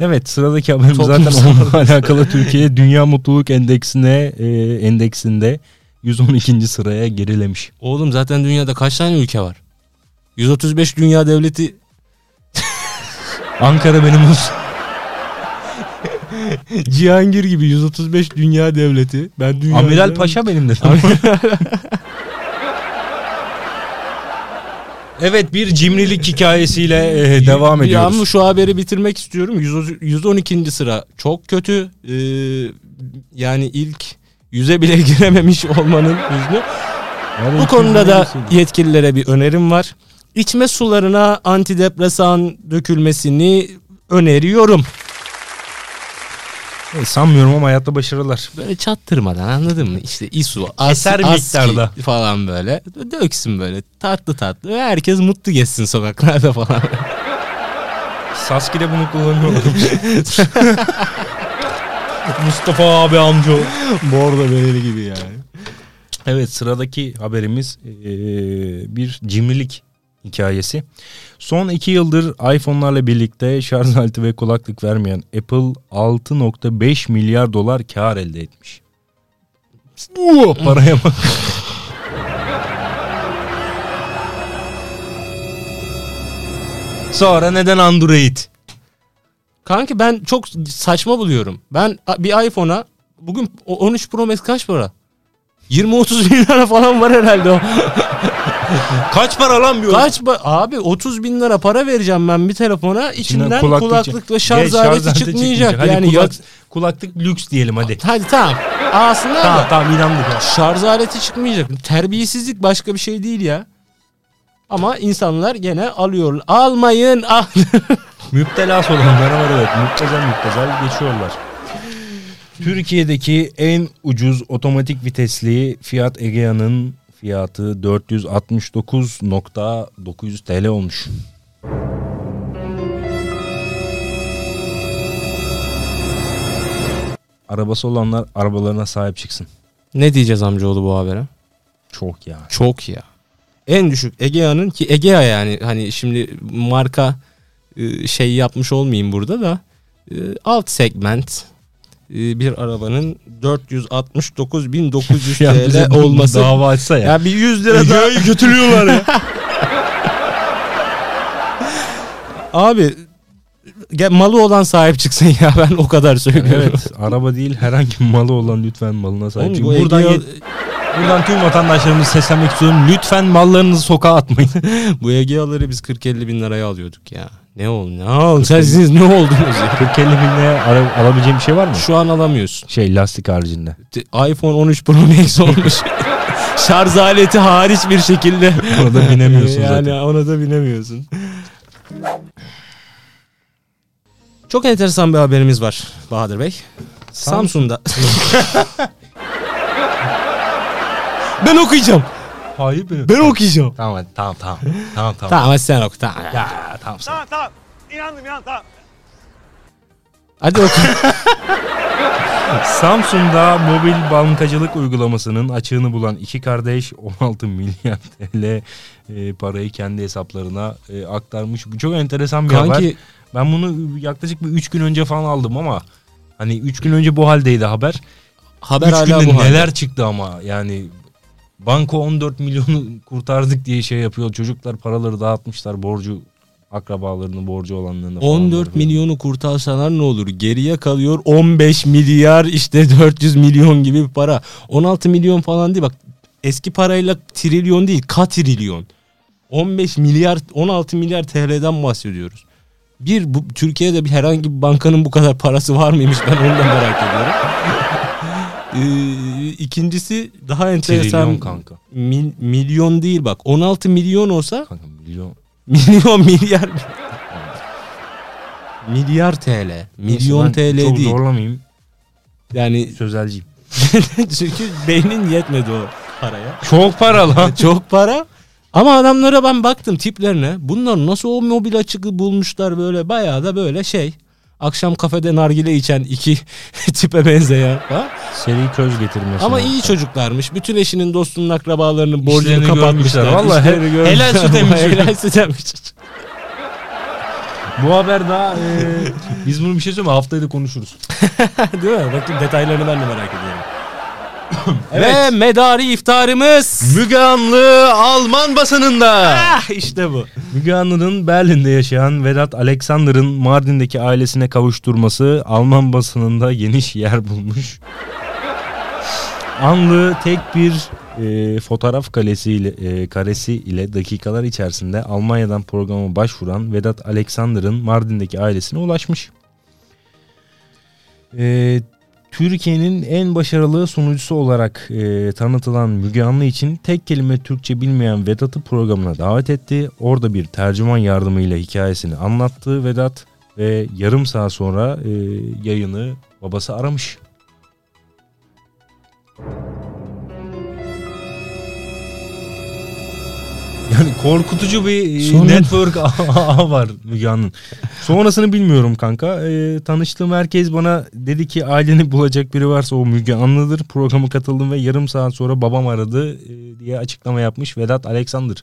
Evet sıradaki haberimiz Toplumsal- zaten onunla alakalı Türkiye Dünya Mutluluk Endeksine e, endeksinde 112. sıraya gerilemiş. Oğlum zaten dünyada kaç tane ülke var? 135 dünya devleti Ankara benim olsun. Cihangir gibi 135 dünya devleti. Ben dünya Amiral Paşa benim de. evet bir cimrilik hikayesiyle e, devam ediyoruz. ama şu haberi bitirmek istiyorum. 100 112. sıra çok kötü. Ee, yani ilk yüze bile girememiş olmanın. Yani Bu konuda da 250 yetkililere bir önerim var. İçme sularına antidepresan dökülmesini öneriyorum. Evet, sanmıyorum ama hayatta başarılar. Böyle çattırmadan anladın mı? İşte isu, as, aski miktarda. falan böyle. Döksün böyle tatlı tatlı. Ve herkes mutlu geçsin sokaklarda falan. Sasuke'de bunu kullanıyorlar. Mustafa abi amca. Bordo bereli gibi yani. Evet sıradaki haberimiz eee, bir cimrilik hikayesi. Son iki yıldır iPhone'larla birlikte şarj aleti ve kulaklık vermeyen Apple 6.5 milyar dolar kar elde etmiş. Oo, paraya bak. Sonra neden Android? Kanki ben çok saçma buluyorum. Ben bir iPhone'a bugün o 13 Pro Max kaç para? 20-30 bin lira falan var herhalde o. Kaç para lan bir Kaç ba- abi 30 bin lira para vereceğim ben bir telefona içinden kulaklık- kulaklık, ve şarj aleti çıkmayacak. Hadi yani kulak- ya- kulaklık lüks diyelim hadi. hadi tamam. Aslında Tamam tamam inandık. şarj aleti çıkmayacak. Terbiyesizlik başka bir şey değil ya. Ama insanlar gene alıyor. Almayın. Al. Müptelası olanlar var evet. Müptezel müptezel geçiyorlar. Türkiye'deki en ucuz otomatik vitesli Fiat Egea'nın fiyatı 469.900 TL olmuş. Arabası olanlar arabalarına sahip çıksın. ne diyeceğiz amcaoğlu bu habere? Çok ya. Çok ya. En düşük Egea'nın ki Egea yani hani şimdi marka e, şey yapmış olmayayım burada da e, alt segment bir arabanın 469.900 TL olması. dava açsa ya. Ya bir 100 lira daha götürüyorlar ya. Abi gel, malı olan sahip çıksın ya ben o kadar söylüyorum. evet araba değil herhangi malı olan lütfen malına sahip Oğlum, çıkın. bu Buradan, ye- buradan tüm vatandaşlarımızı seslenmek istiyorum. Lütfen mallarınızı sokağa atmayın. bu Egea'ları biz 40-50 bin liraya alıyorduk ya. Ne oldu? Ne oldu? Sen siz ne oldunuz ya? 40-50 bin liraya ara- alabileceğim bir şey var mı? Şu an alamıyorsun. Şey lastik haricinde. iPhone 13 Pro Max olmuş. Şarj aleti hariç bir şekilde. Ona da binemiyorsun yani zaten. ona da binemiyorsun. Çok enteresan bir haberimiz var Bahadır Bey. Samsun'da. ben okuyacağım. Hayır benim. Ben okuyacağım. Tamam hadi, tamam tamam. Tamam tamam. Tamam hadi sen oku. Tamam. Ya tamam. sen- Tamam tamam. İnandım inandım tamam. Hadi oku. Samsun'da mobil bankacılık uygulamasının açığını bulan iki kardeş 16 milyar TL e, parayı kendi hesaplarına e, aktarmış. Bu çok enteresan bir haber. Kanki Ben bunu yaklaşık bir 3 gün önce falan aldım ama hani 3 gün önce bu haldeydi haber. haber 3 hala günde bu halde. neler çıktı ama yani banka 14 milyonu kurtardık diye şey yapıyor. Çocuklar paraları dağıtmışlar borcu akrabalarını borcu olanlarını. falan 14 var. milyonu kurtarsalar ne olur? Geriye kalıyor 15 milyar işte 400 milyon gibi bir para. 16 milyon falan değil bak eski parayla trilyon değil katrilyon. 15 milyar 16 milyar TL'den bahsediyoruz. Bir bu, Türkiye'de bir herhangi bir bankanın bu kadar parası var mıymış ben onu da merak ediyorum. Ee, ikincisi daha enteresan Trilyon kanka. mil- milyon değil bak 16 milyon olsa Kanka milyon. Milyon milyar. milyar TL. Milyon Ben TL çok değil. zorlamayayım. Yani Sözelciyim. çünkü beynin yetmedi o paraya. Çok para lan. Çok para. Ama adamlara ben baktım tiplerine. Bunlar nasıl o mobil açığı bulmuşlar böyle bayağı da böyle şey. Akşam kafede nargile içen iki tipe benzeyen. Ha? Seri köz getirmesi. Ama iyi çocuklarmış. Bütün eşinin dostunun akrabalarının borcunu İşlerini kapatmışlar. görmüşler. Vallahi he- İşlerini görmüşler. helal süt emmiş helal süt emmiş. Bu haber daha e, biz bunu bir şey söyleyeyim mi? Haftaya da konuşuruz. Değil mi? Bakın detaylarını ben de merak ediyorum. Evet. Ve medari iftarımız. Müge Anlı Alman basınında. Ah işte bu. Müge Anlı'nın Berlin'de yaşayan Vedat Alexander'ın Mardin'deki ailesine kavuşturması Alman basınında geniş yer bulmuş. Anlı tek bir e, fotoğraf kalesi ile, e, karesi ile dakikalar içerisinde Almanya'dan programa başvuran Vedat Alexander'ın Mardin'deki ailesine ulaşmış. E, Türkiye'nin en başarılı sunucusu olarak e, tanıtılan Müge Anlı için tek kelime Türkçe bilmeyen Vedat'ı programına davet etti. Orada bir tercüman yardımıyla hikayesini anlattı Vedat ve yarım saat sonra e, yayını babası aramış. Korkutucu bir e, Sonra- network ağı var Müge Anlı'nın. Sonrasını bilmiyorum kanka. E, tanıştığım herkes bana dedi ki aileni bulacak biri varsa o Müge Anlı'dır. Programa katıldım ve yarım saat sonra babam aradı e, diye açıklama yapmış Vedat Alexander.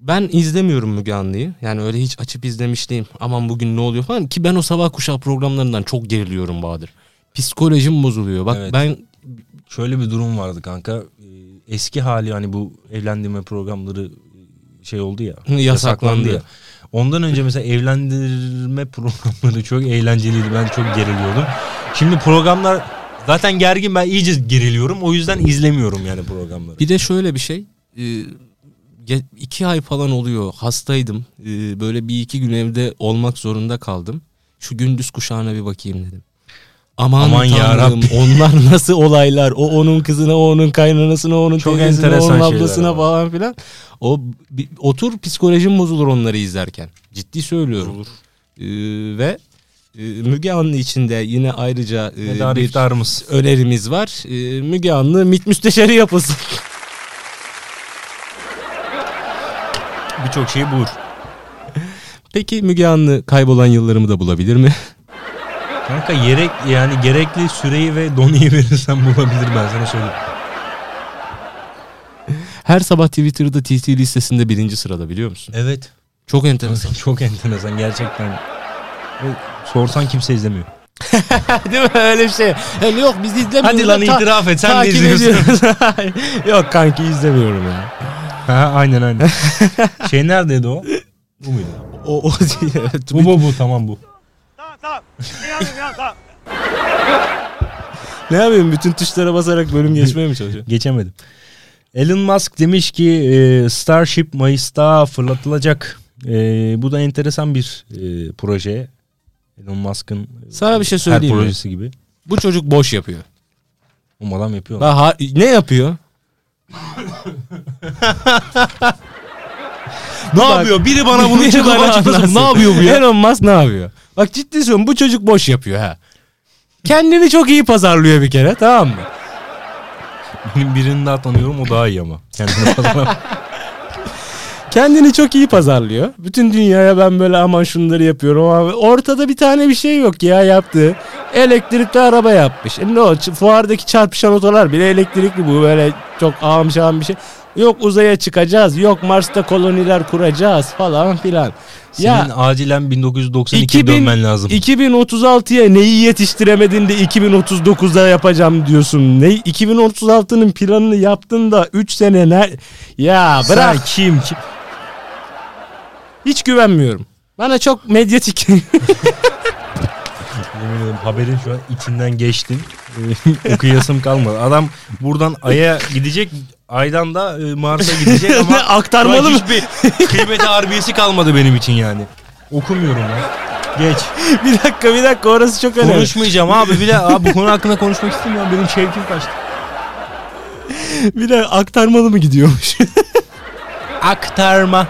Ben izlemiyorum Müge Anlı'yı. Yani öyle hiç açıp izlemiş değilim. Aman bugün ne oluyor falan. Ki ben o sabah kuşağı programlarından çok geriliyorum Bahadır. Psikolojim bozuluyor. Bak Evet. ben Şöyle bir durum vardı kanka. E, eski hali hani bu evlendirme programları şey oldu ya. Yasaklandı. ya. Ondan önce mesela evlendirme programları çok eğlenceliydi. Ben çok geriliyordum. Şimdi programlar zaten gergin ben iyice geriliyorum. O yüzden izlemiyorum yani programları. bir de şöyle bir şey. e, iki ay falan oluyor hastaydım. Ee, böyle bir iki gün evde olmak zorunda kaldım. Şu gündüz kuşağına bir bakayım dedim. Aman, Aman Tanrım, onlar nasıl olaylar o onun kızına o onun kaynanasına o onun Çok teyzesine onun ablasına var. falan filan. O bir- otur psikolojim bozulur onları izlerken. Ciddi söylüyorum. Ee, ve e, Müge Anlı içinde yine ayrıca e, bir iftarımız. önerimiz var. Ee, Müge Anlı MİT müsteşarı yapılsın. Birçok şeyi bulur. Peki Müge Anlı kaybolan yıllarımı da bulabilir mi? Kanka gerek yani gerekli süreyi ve doneyi verirsen bulabilir ben sana söyleyeyim. Her sabah Twitter'da TT listesinde birinci sırada biliyor musun? Evet. Çok enteresan. Çok enteresan gerçekten. Sorsan kimse izlemiyor. Değil mi öyle bir şey? Yani yok biz izlemiyoruz. Hadi lan ta- itiraf et sen de izliyorsun. yok kanki izlemiyorum ya. ha, aynen aynen. şey neredeydi o? Bu muydu? O, o değil. Bu bu bu tamam bu. Tamam tamam. İnandım ya tamam. ne yapayım bütün tuşlara basarak bölüm geçmeye mi çalışıyorum? Geçemedim. Elon Musk demiş ki e, Starship Mayıs'ta fırlatılacak. E, bu da enteresan bir e, proje. Elon Musk'ın Sana bir şey her söyleyeyim mi? projesi gibi. Bu çocuk boş yapıyor. Adam yapıyor. Bak, ha- ne yapıyor? ne Bak- yapıyor? Biri bana bunu bana açıklasın. Ne yapıyor bu ya? Elon Musk ne yapıyor? Bak ciddi söylüyorum bu çocuk boş yapıyor ha. Kendini çok iyi pazarlıyor bir kere tamam mı? Benim birini daha tanıyorum o daha iyi ama. Kendine pazarlama. Kendini çok iyi pazarlıyor. Bütün dünyaya ben böyle aman şunları yapıyorum ama ortada bir tane bir şey yok ya yaptığı. Elektrikli araba yapmış. E ne o fuardaki çarpışan otolar bile elektrikli bu böyle çok ağam şahım bir şey. Yok uzaya çıkacağız, yok Mars'ta koloniler kuracağız falan filan. Senin Ya acilen 1992'ye 2000 dönmen lazım. 2036'ya neyi yetiştiremedin de 2039'da yapacağım diyorsun. Ne 2036'nın planını yaptın da 3 sene ne? Ya bırak. Sen kim? kim? Hiç güvenmiyorum. Bana çok medyatik. Haberin şu an içinden geçtin. Okuyasım kalmadı. Adam buradan Ay'a gidecek. Aydan da e, Mars'a gidecek ama aktarmalı mı? hiçbir kıymeti harbiyesi kalmadı benim için yani. Okumuyorum lan. Geç. bir dakika bir dakika orası çok önemli. Konuşmayacağım abi. Bir de abi bu konu hakkında konuşmak istemiyorum. Benim şevkim kaçtı. Bir de aktarmalı mı gidiyormuş? Aktarma.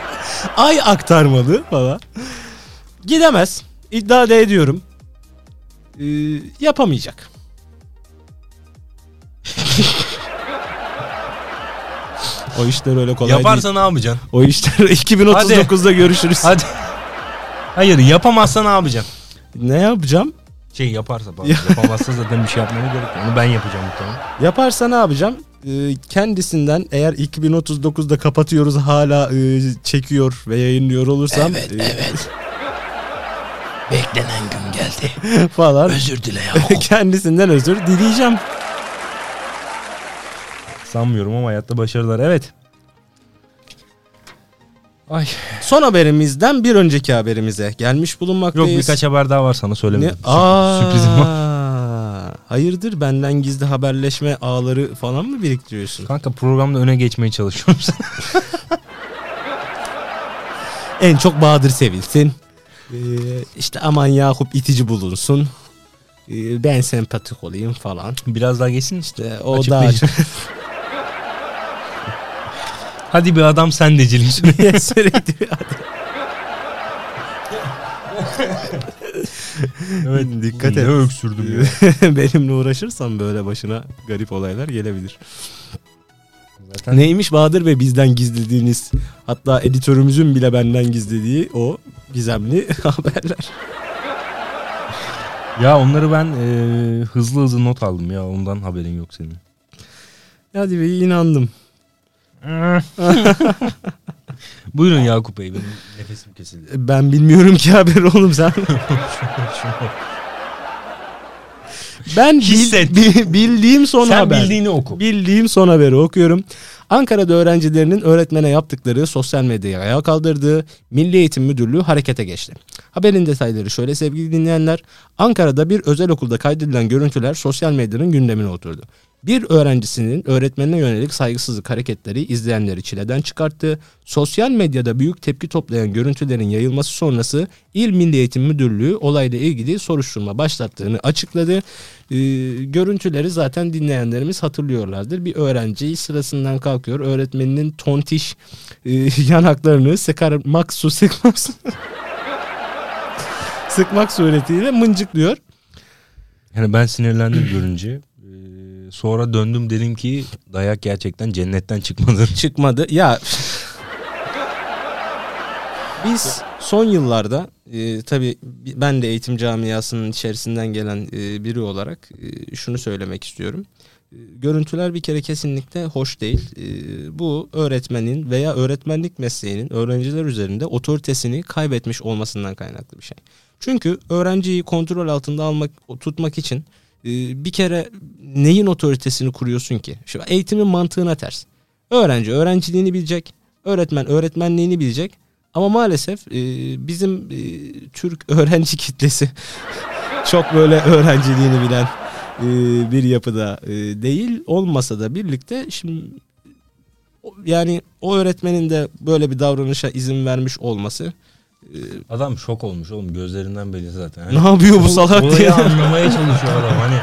Ay aktarmalı falan. Gidemez. İddia da ediyorum. Ee, yapamayacak. O işler öyle kolay Yaparsa değil. ne yapacaksın? O işler 2039'da görüşürüz. Hadi. Hayır yapamazsa ne yapacaksın? Ne yapacağım? Şey yaparsa pardon. Yapamazsa zaten bir şey yapmana gerek yok. Onu ben yapacağım muhtemelen. Yaparsa ne yapacağım? Ee, kendisinden eğer 2039'da kapatıyoruz hala e, çekiyor ve yayınlıyor olursam evet, evet. Beklenen gün geldi. falan Özür dile ya. kendisinden özür dileyeceğim. Sanmıyorum ama hayatta başarılar. Evet. Ay. Son haberimizden bir önceki haberimize gelmiş Yok bulunmaktayız. birkaç haber daha var sana ne? söylemedim. Sürp- Aa, Sürprizim var. Hayırdır benden gizli haberleşme ağları falan mı biriktiriyorsun? Kanka programda öne geçmeye çalışıyorum. En çok Bahadır sevilsin. Ee, işte aman Yakup itici bulunsun. Ee, ben sempatik olayım falan. Biraz daha geçsin işte. O da. Hadi bir adam sendecilik. sürekli evet Dikkat Ne et. öksürdüm ya. benimle uğraşırsan böyle başına garip olaylar gelebilir. Zaten Neymiş Bahadır Bey bizden gizlediğiniz hatta editörümüzün bile benden gizlediği o gizemli haberler. Ya onları ben e, hızlı hızlı not aldım ya ondan haberin yok senin. Hadi be inandım. Buyurun Yakup Bey benim nefesim kesildi. Ben bilmiyorum ki haber oğlum sen. ben bil- Hisset. bi- bildiğim son Sen haber. bildiğini oku. Bildiğim son haberi okuyorum. Ankara'da öğrencilerinin öğretmene yaptıkları sosyal medyaya ayağa kaldırdığı Milli Eğitim Müdürlüğü harekete geçti. Haberin detayları şöyle sevgili dinleyenler. Ankara'da bir özel okulda kaydedilen görüntüler sosyal medyanın gündemine oturdu. Bir öğrencisinin öğretmenine yönelik saygısızlık hareketleri izleyenleri çileden çıkarttı. Sosyal medyada büyük tepki toplayan görüntülerin yayılması sonrası İl Milli Eğitim Müdürlüğü olayla ilgili soruşturma başlattığını açıkladı. Ee, görüntüleri zaten dinleyenlerimiz hatırlıyorlardır. Bir öğrenci sırasından kalkıyor. Öğretmeninin tontiş e, yanaklarını sıkarmak su sıkmak sıkmak suretiyle mıncıklıyor. Yani ben sinirlendim görünce. Sonra döndüm dedim ki dayak gerçekten cennetten çıkmadı. çıkmadı. Ya biz son yıllarda e, tabii ben de eğitim camiasının içerisinden gelen e, biri olarak e, şunu söylemek istiyorum. E, görüntüler bir kere kesinlikle hoş değil. E, bu öğretmenin veya öğretmenlik mesleğinin öğrenciler üzerinde otoritesini kaybetmiş olmasından kaynaklı bir şey. Çünkü öğrenciyi kontrol altında almak tutmak için bir kere neyin otoritesini kuruyorsun ki? Şimdi eğitimin mantığına ters. Öğrenci öğrenciliğini bilecek, öğretmen öğretmenliğini bilecek. Ama maalesef e, bizim e, Türk öğrenci kitlesi çok böyle öğrenciliğini bilen e, bir yapıda değil olmasa da birlikte şimdi yani o öğretmenin de böyle bir davranışa izin vermiş olması Adam şok olmuş oğlum gözlerinden belli zaten. ne yapıyor bu salak Olayı diye. anlamaya çalışıyor adam hani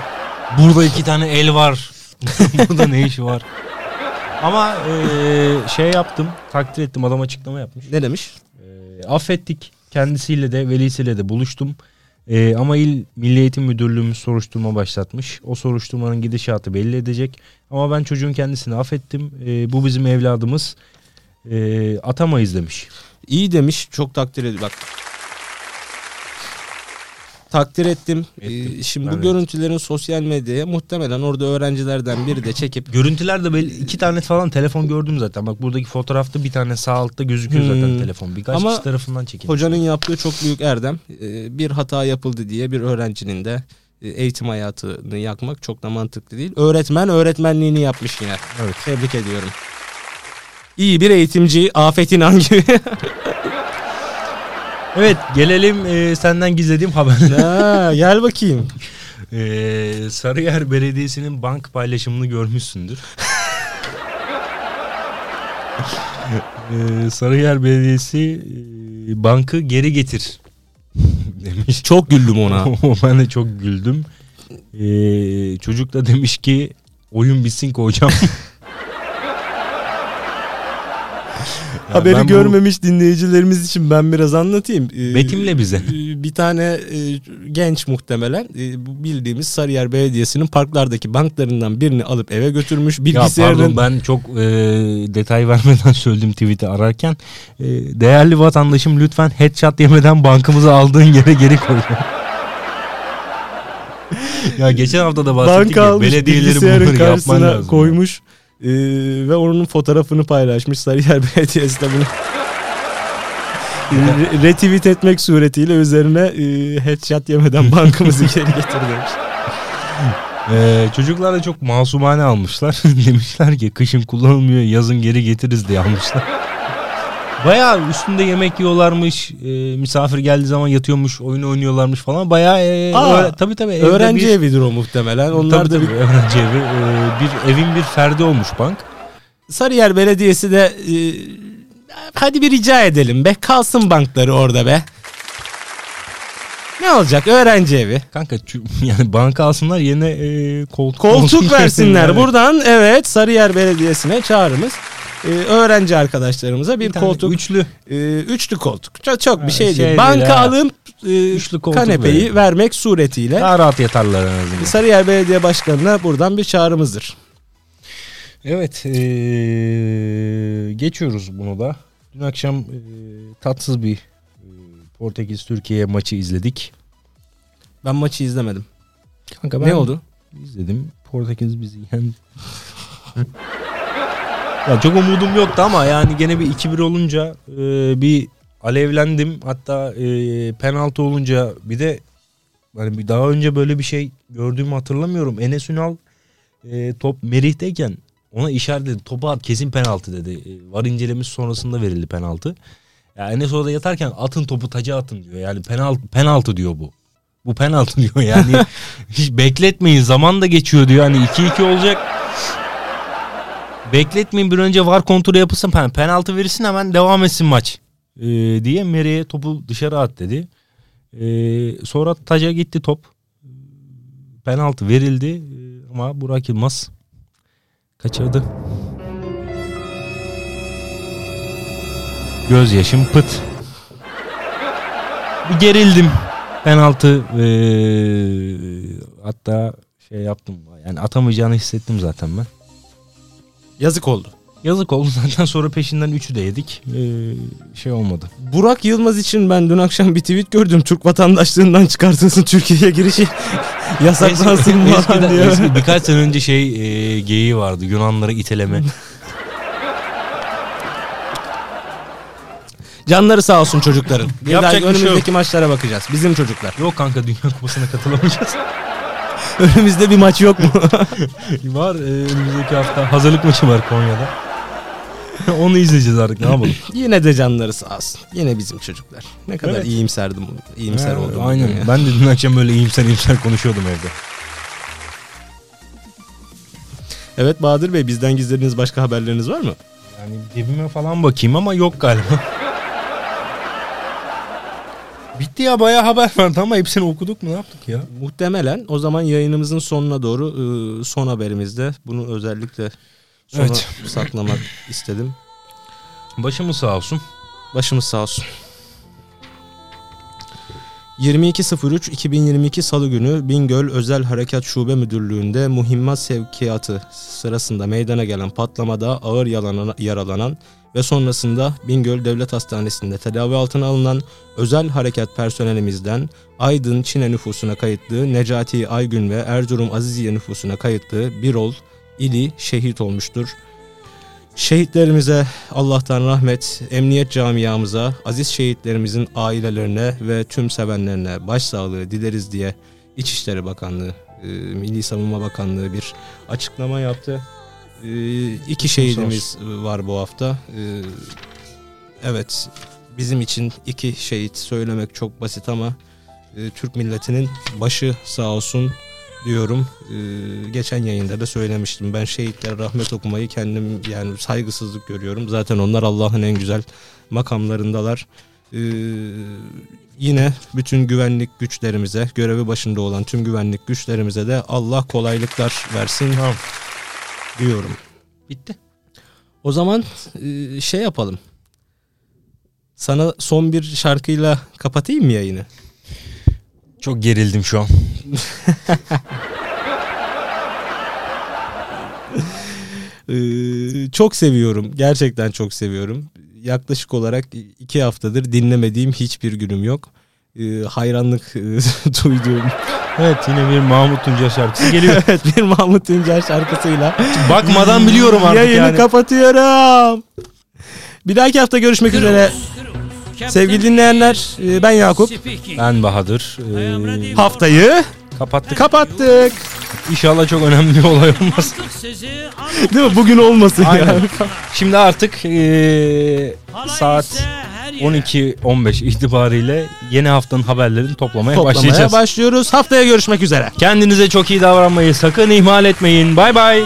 burada iki tane el var. burada ne işi var? Ama eee, şey yaptım takdir ettim adam açıklama yapmış. Ne demiş? Eee, affettik kendisiyle de velisiyle de buluştum. Eee, ama il Milli Eğitim Müdürlüğümüz soruşturma başlatmış. O soruşturmanın gidişatı belli edecek. Ama ben çocuğun kendisini affettim. Eee, bu bizim evladımız. Eee, atamayız demiş. İyi demiş. Çok takdir ediyorum. Bak. Takdir ettim. Ettim. Ee, şimdi Ben bu görüntülerin sosyal medyaya muhtemelen orada öğrencilerden biri de çekip Görüntüler de belli iki tane falan telefon gördüm zaten. Bak buradaki fotoğrafta bir tane sağ altta gözüküyor zaten Hmm. telefon. Birkaç Ama kişi tarafından çekilmiş. hocanın yaptığı çok büyük erdem. Ee, bir hata yapıldı diye bir öğrencinin de e, eğitim hayatını yakmak çok da mantıklı değil. Öğretmen öğretmenliğini yapmış yine. Evet. Tebrik ediyorum. İyi bir eğitimci Afet İnan gibi. Evet gelelim e, senden gizlediğim haberle. ha, gel bakayım. E, Sarıyer Belediyesi'nin bank paylaşımını görmüşsündür. e, Sarıyer Belediyesi e, bankı geri getir demiş. Çok güldüm ona. ben de çok güldüm. E, çocuk da demiş ki oyun bitsin koyacağım. Ya Haberi ben bu- görmemiş dinleyicilerimiz için ben biraz anlatayım. Ee, Betimle bize. e, Bir tane e, genç muhtemelen e, bildiğimiz Sarıyer Belediyesi'nin parklardaki banklarından birini alıp eve götürmüş. Ya Bilgisayarının pardon ben çok e, detay vermeden söyledim tweet'i ararken. E, değerli vatandaşım lütfen headshot yemeden bankımızı aldığın yere geri koy. ya geçen hafta da bahsettik banka ya almış bilgisayarın bunları yapman lazım. koymuş e, ve onun fotoğrafını paylaşmış Sarıyer Belediyesi de bunu re- retweet etmek suretiyle üzerine e, headshot yemeden bankamızı geri getir demiş. E, çocuklar da çok masumane almışlar. Demişler ki kışın kullanılmıyor yazın geri getiririz diye almışlar. Bayağı üstünde yemek yiyorlarmış. e, misafir geldiği zaman yatıyormuş, oyun oynuyorlarmış falan. Bayağı e, Aa, öğre- tabii tabii. Öğrenci bir- evidir o muhtemelen. Onlar Tabii da tabii, bir öğrenci evi. Ee, bir evin bir ferdi olmuş bank. Sarıyer Belediyesi de e, hadi bir rica edelim be kalsın bankları orada be. Ne olacak öğrenci evi. Kanka yani banka alsınlar yerine e, koltuk, Koltuk versinler. Yani Buradan evet Sarıyer Belediyesi'ne çağrımız. E, öğrenci arkadaşlarımıza bir, bir koltuk, üçlü e, üçlü koltuk. Çok, çok bir Ha, şey değil. şey değil Banka ha. alıp e, Üçlü koltuk kanepeyi verelim. vermek suretiyle daha rahat yatarlar en azından. Sarıyer Belediye Başkanı'na buradan bir çağrımızdır. Evet e, geçiyoruz bunu da. Dün akşam e, tatsız bir e, Portekiz Türkiye maçı izledik. Ben maçı izlemedim. Kanka ne oldu? İzledim. Portekiz bizi yendi. ya çok umudum yoktu ama yani gene bir 2-1 olunca e, bir alevlendim. Hatta e, penaltı olunca bir de hani bir daha önce böyle bir şey gördüğümü hatırlamıyorum. Enes Ünal e, top Merih'teyken ona işaret dedi. Topu at kesin penaltı dedi. E, var incelemesi sonrasında verildi penaltı. Ya Enes orada yatarken atın topu taca atın diyor. Yani penaltı, penaltı diyor bu. Bu penaltı diyor yani. Hiç bekletmeyin zaman da geçiyor diyor. Hani 2-2 olacak. Bekletmeyin bir önce var kontrolü yapılsın. Pen, penaltı verirsin hemen devam etsin maç. Ee, diye Meri'ye topu dışarı at dedi. Ee, sonra taca gitti top. Penaltı verildi Ee, ama Burak Yılmaz kaçırdı. Gözyaşım pıt. Gerildim. Penaltı ee, hatta şey yaptım. Yani atamayacağını hissettim zaten ben. Yazık oldu. Yazık oldu zaten sonra peşinden üçü de yedik. Ee, şey olmadı. Burak Yılmaz için ben dün akşam bir tweet gördüm. Türk vatandaşlığından çıkartılsın Türkiye'ye girişi yasaklansın Eski- falan eskiden- diye. eski- birkaç sene önce şey e, geyiği vardı. Yunanları iteleme. Canları sağ olsun çocukların. Bir Yapacak daha bir şey yok. önümüzdeki maçlara bakacağız. Bizim çocuklar. Yok kanka Dünya Kupası'na katılamayacağız. Önümüzde bir maç yok mu? var e, önümüzdeki hafta hazırlık maçı var Konya'da. Onu izleyeceğiz artık ne yapalım. Yine de canları sağ olsun. Yine bizim çocuklar. Ne kadar Evet. iyimserdim. İyimser Ha, oldum. Aynen. ya. Ben de dün akşam böyle iyimser iyimser konuşuyordum evde. Evet Bahadır Bey bizden gizlediğiniz başka haberleriniz var mı? Yani cebime falan bakayım ama yok galiba. Bitti ya bayağı haber vardı ama hepsini okuduk mu ne yaptık ya? Muhtemelen o zaman yayınımızın sonuna doğru ıı, son haberimizde bunu özellikle sona Evet. saklamak istedim. Başımız sağ olsun. Başımız sağ olsun. 22.03.2022 Salı günü Bingöl Özel Harekat Şube Müdürlüğü'nde muhimmat sevkiyatı sırasında meydana gelen patlamada ağır yaralanan ve sonrasında Bingöl Devlet Hastanesi'nde tedavi altına alınan özel harekat personelimizden Aydın Çin'e nüfusuna kayıtlı Necati Aygün ve Erzurum Aziziye nüfusuna kayıtlı Birol ili şehit olmuştur. Şehitlerimize Allah'tan rahmet, emniyet camiamıza, aziz şehitlerimizin ailelerine ve tüm sevenlerine başsağlığı dileriz diye İçişleri Bakanlığı, e, Milli Savunma Bakanlığı bir açıklama yaptı. E, iki şehidimiz var bu hafta. E, evet, bizim için iki şehit söylemek çok basit ama e, Türk milletinin başı sağ olsun diyorum. Ee, geçen yayında da söylemiştim. Ben şehitlere rahmet okumayı kendim yani saygısızlık görüyorum. Zaten onlar Allah'ın en güzel makamlarındalar. Ee, yine bütün güvenlik güçlerimize, görevi başında olan tüm güvenlik güçlerimize de Allah kolaylıklar versin Tamam. Diyorum. Bitti. O zaman e, şey yapalım. Sana son bir şarkıyla kapatayım mı yayını? Çok gerildim şu an. Ee, çok seviyorum. Gerçekten çok seviyorum. Yaklaşık olarak iki haftadır dinlemediğim hiçbir günüm yok. Ee, hayranlık e, duyduğum Evet yine bir Mahmut Tunca şarkısı geliyor. evet, bir Mahmut Tuncer şarkısıyla Bakmadan biliyorum artık yayını yani. kapatıyorum. Bir dahaki hafta görüşmek üzere. Sevgili dinleyenler e, ben Yakup. Ben Bahadır. Ee, Haftayı kapattık. kapattık. İnşallah çok önemli bir olay olmaz. Değil mi? Bugün olmasın Aynen. ya. Şimdi artık ee, saat 12.15 itibariyle yeni haftanın haberlerini toplamaya, Toplamaya başlayacağız. başlıyoruz. Haftaya görüşmek üzere. Kendinize çok iyi davranmayı sakın ihmal etmeyin. Bay bay.